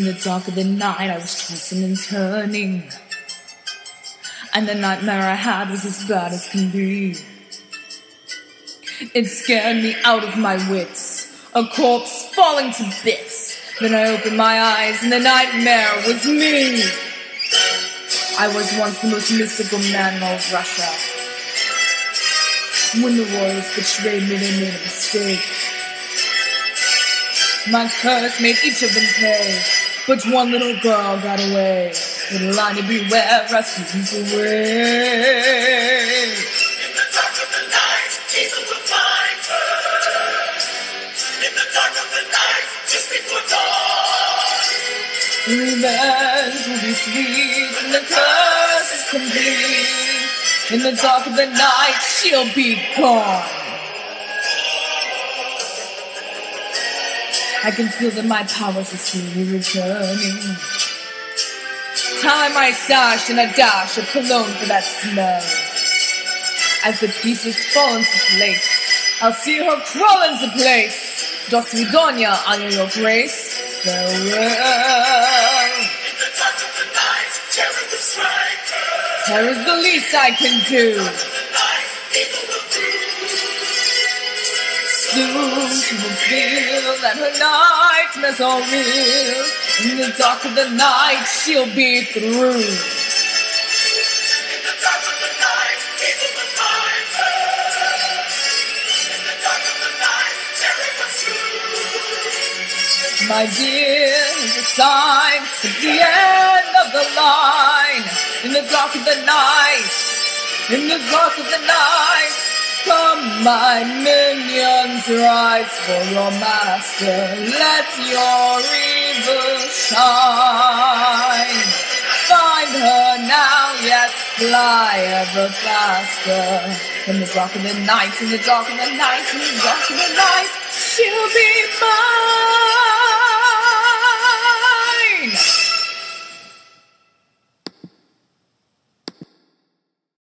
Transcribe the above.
the dark of the night, I was tossing and turning. And the nightmare I had was as bad as can be. It scared me out of my wits. A corpse falling to bits. Then I opened my eyes, and the nightmare was me. I was once the most mystical man in all of Russia. When the royals betrayed me, they made a mistake. My curse made each of them pay, but one little girl got away. Little Anya, beware, Rasputin's away. In the dark of the night, evil will find her. In the dark of the night, just before dawn. Revenge will be sweet, and the curse is complete. In the dark of the night, she'll be gone. I can feel that my powers are slowly returning. Tie my sash and a dash of cologne for that smell. As the pieces fall into place, I'll see her crawl into place. Do svidaniya, honor your grace. Farewell. In the dark of the night, terror will strike her. Terror's the least I can do. Soon she will feel that her nightmares are real. In the dark of the night, she'll be through. In the dark of the night, evil will find her. In the dark of the night, terror will. My dear, is a sign. It's the end of the line. In the dark of the night, in the dark of the night, Come, my minions, rise for your master. Let your evil shine. Find her now, yes, fly ever faster. In the dark of the night, in the dark of the night, in the dark of the night, she'll be mine.